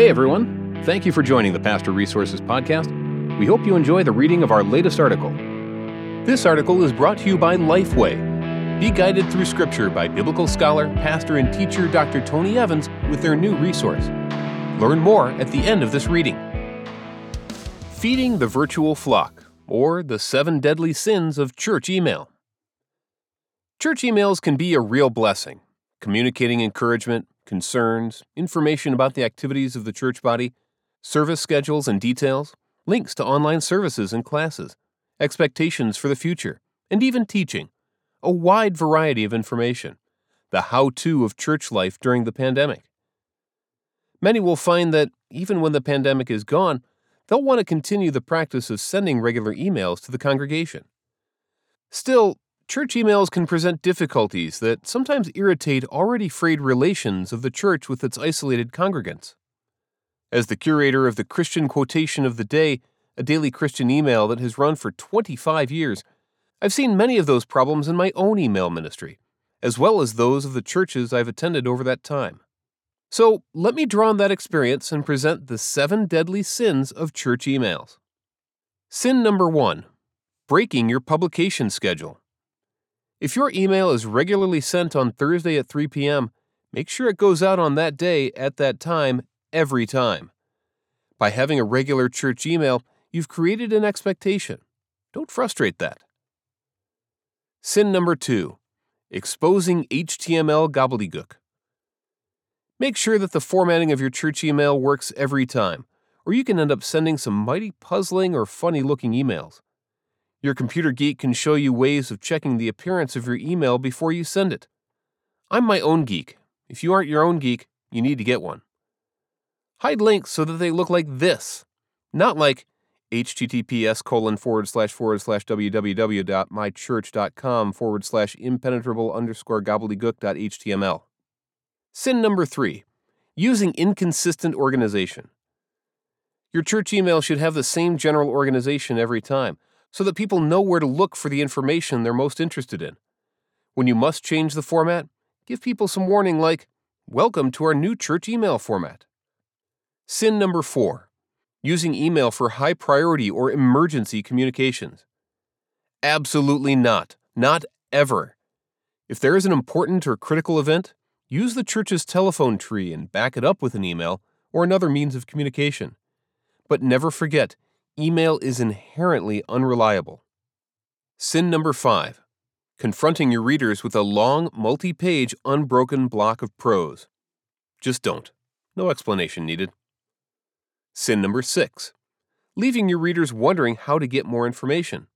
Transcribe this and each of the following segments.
Hey everyone, thank you for joining the Pastor Resources Podcast. We hope you enjoy the reading of our latest article. This article is brought to you by Lifeway. Be guided through Scripture by biblical scholar, pastor, and teacher Dr. Tony Evans with their new resource. Learn more at the end of this reading. Feeding the Virtual Flock, or the Seven Deadly Sins of Church Email. Church emails can be a real blessing, communicating encouragement, concerns, information about the activities of the church body, service schedules and details, links to online services and classes, expectations for the future, and even teaching. A wide variety of information. The how to of church life during the pandemic. Many will find that even when the pandemic is gone, they'll want to continue the practice of sending regular emails to the congregation. Still, church emails can present difficulties that sometimes irritate already frayed relations of the church with its isolated congregants. As the curator of the Christian Quotation of the Day, a daily Christian email that has run for 25 years, I've seen many of those problems in my own email ministry, as well as those of the churches I've attended over that time. So let me draw on that experience and present the seven deadly sins of church emails. Sin number one breaking your publication schedule. If your email is regularly sent on Thursday at 3 p.m., make sure it goes out on that day at that time every time. By having a regular church email, you've created an expectation. Don't frustrate that. Sin number two exposing HTML gobbledygook. Make sure that the formatting of your church email works every time, or you can end up sending some mighty puzzling or funny looking emails. Your computer geek can show you ways of checking the appearance of your email before you send it. I'm my own geek. If you aren't your own geek, you need to get one. Hide links so that they look like this, not like https colon forward slash forward slash www.mychurch.com forward slash impenetrable underscore gobbledygook.html. Sin number three using inconsistent organization. Your church email should have the same general organization every time so that people know where to look for the information they're most interested in. When you must change the format, give people some warning like, Welcome to our new church email format. Sin number four using email for high priority or emergency communications. Absolutely not. Not ever. If there is an important or critical event, use the church's telephone tree and back it up with an email or another means of communication. But never forget, email is inherently unreliable. Sin number five confronting your readers with a long, multi page, unbroken block of prose. Just don't. No explanation needed. Sin number six leaving your readers wondering how to get more information.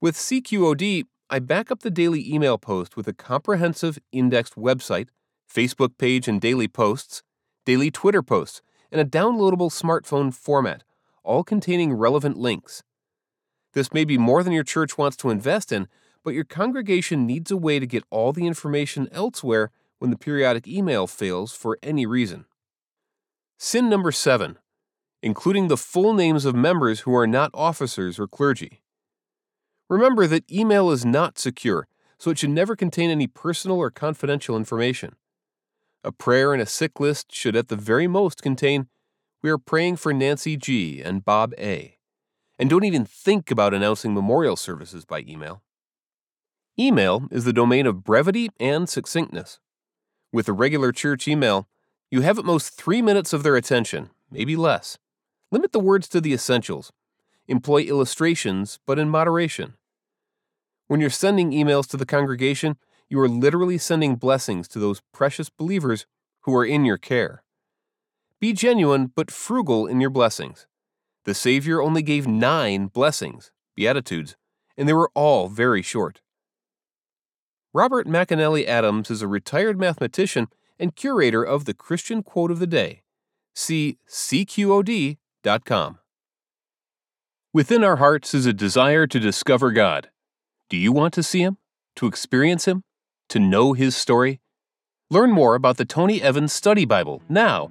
With CQOD, I back up the daily email post with a comprehensive indexed website, Facebook page and daily posts, daily Twitter posts, and a downloadable smartphone format all containing relevant links. This may be more than your church wants to invest in, but your congregation needs a way to get all the information elsewhere when the periodic email fails for any reason. Sin number seven including the full names of members who are not officers or clergy. Remember that email is not secure, so it should never contain any personal or confidential information. A prayer and a sick list should at the very most contain we are praying for Nancy G. and Bob A. And don't even think about announcing memorial services by email. Email is the domain of brevity and succinctness. With a regular church email, you have at most three minutes of their attention, maybe less. Limit the words to the essentials. Employ illustrations, but in moderation. When you're sending emails to the congregation, you are literally sending blessings to those precious believers who are in your care. Be genuine but frugal in your blessings. The Savior only gave nine blessings, Beatitudes, and they were all very short. Robert McAnally Adams is a retired mathematician and curator of the Christian Quote of the Day. See cqod.com. Within our hearts is a desire to discover God. Do you want to see Him? To experience Him? To know His story? Learn more about the Tony Evans Study Bible now